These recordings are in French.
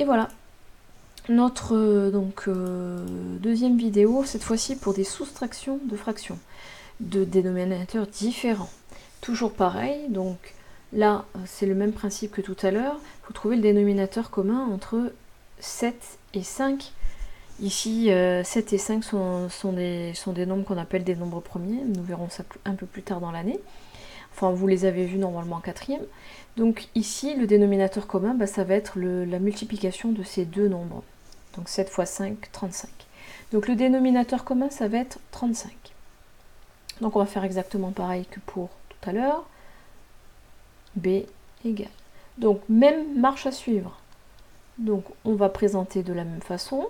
Et voilà, notre euh, euh, deuxième vidéo, cette fois-ci pour des soustractions de fractions, de dénominateurs différents. Toujours pareil, donc là c'est le même principe que tout à l'heure, il faut trouver le dénominateur commun entre 7 et 5. Ici, 7 euh, et 5 sont, sont, des, sont des nombres qu'on appelle des nombres premiers, nous verrons ça un peu plus tard dans l'année. Enfin, vous les avez vus normalement en quatrième. Donc ici, le dénominateur commun, bah, ça va être la multiplication de ces deux nombres. Donc 7 fois 5, 35. Donc le dénominateur commun, ça va être 35. Donc on va faire exactement pareil que pour tout à l'heure. B égale. Donc même marche à suivre. Donc on va présenter de la même façon.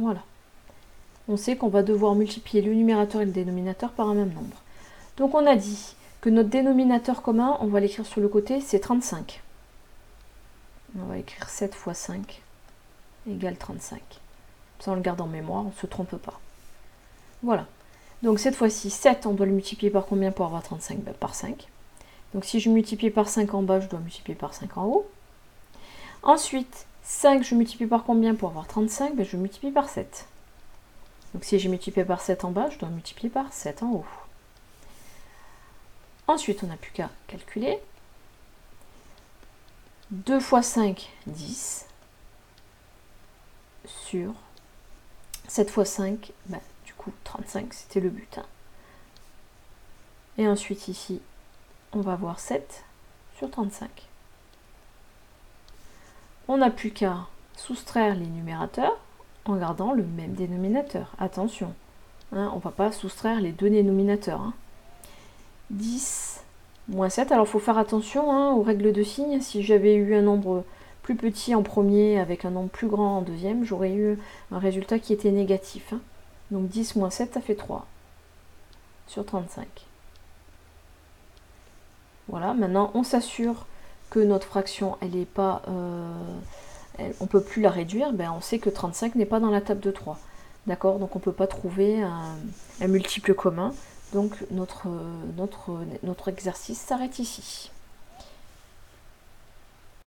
Voilà. On sait qu'on va devoir multiplier le numérateur et le dénominateur par un même nombre. Donc on a dit que notre dénominateur commun, on va l'écrire sur le côté, c'est 35. On va écrire 7 fois 5 égale 35. Ça on le garde en mémoire, on ne se trompe pas. Voilà. Donc cette fois-ci, 7, on doit le multiplier par combien pour avoir 35 ben, Par 5. Donc si je multiplie par 5 en bas, je dois multiplier par 5 en haut. Ensuite, 5, je multiplie par combien pour avoir 35 ben, Je multiplie par 7. Donc si j'ai multiplié par 7 en bas, je dois multiplier par 7 en haut. Ensuite, on n'a plus qu'à calculer. 2 fois 5, 10. Sur 7 fois 5, bah, du coup 35, c'était le but. Hein. Et ensuite ici, on va voir 7 sur 35. On n'a plus qu'à soustraire les numérateurs en gardant le même dénominateur. Attention, hein, on ne va pas soustraire les deux dénominateurs. Hein. 10 moins 7. Alors il faut faire attention hein, aux règles de signes. Si j'avais eu un nombre plus petit en premier avec un nombre plus grand en deuxième, j'aurais eu un résultat qui était négatif. Hein. Donc 10 moins 7, ça fait 3 sur 35. Voilà, maintenant on s'assure que notre fraction, elle n'est pas... Euh, on ne peut plus la réduire, ben on sait que 35 n'est pas dans la table de 3. D'accord? Donc on ne peut pas trouver un multiple commun. Donc notre, notre exercice s'arrête ici.